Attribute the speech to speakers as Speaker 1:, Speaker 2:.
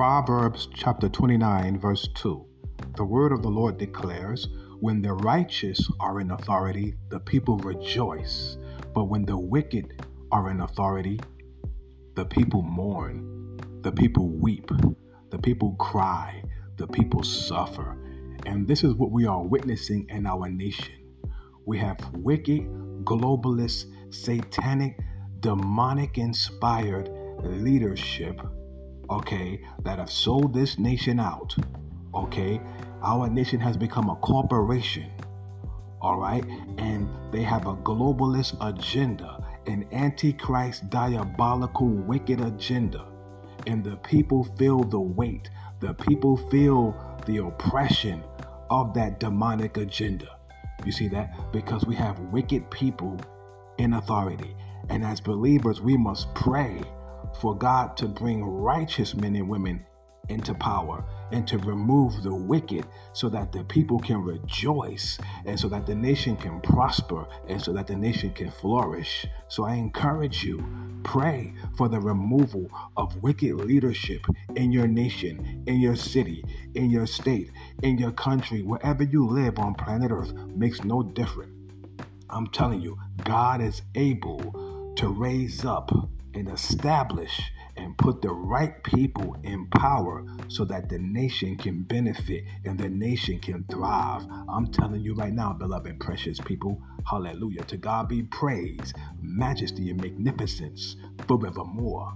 Speaker 1: Proverbs chapter 29, verse 2. The word of the Lord declares, When the righteous are in authority, the people rejoice. But when the wicked are in authority, the people mourn, the people weep, the people cry, the people suffer. And this is what we are witnessing in our nation. We have wicked, globalist, satanic, demonic inspired leadership, okay, that have sold this nation out. Okay, our nation has become a corporation. All right, and they have a globalist agenda, an antichrist, diabolical, wicked agenda. And the people feel the weight, the people feel the oppression of that demonic agenda. You see that? Because we have wicked people in authority. And as believers, we must pray for God to bring righteous men and women into power and to remove the wicked so that the people can rejoice and so that the nation can prosper and so that the nation can flourish. So I encourage you, pray for the removal of wicked leadership in your nation, in your city, in your state, in your country, wherever you live on planet Earth makes no difference. I'm telling you, God is able to raise up and establish and put the right people in power so that the nation can benefit and the nation can thrive. I'm telling you right now, beloved, precious people, hallelujah. To God be praise, majesty, and magnificence forevermore.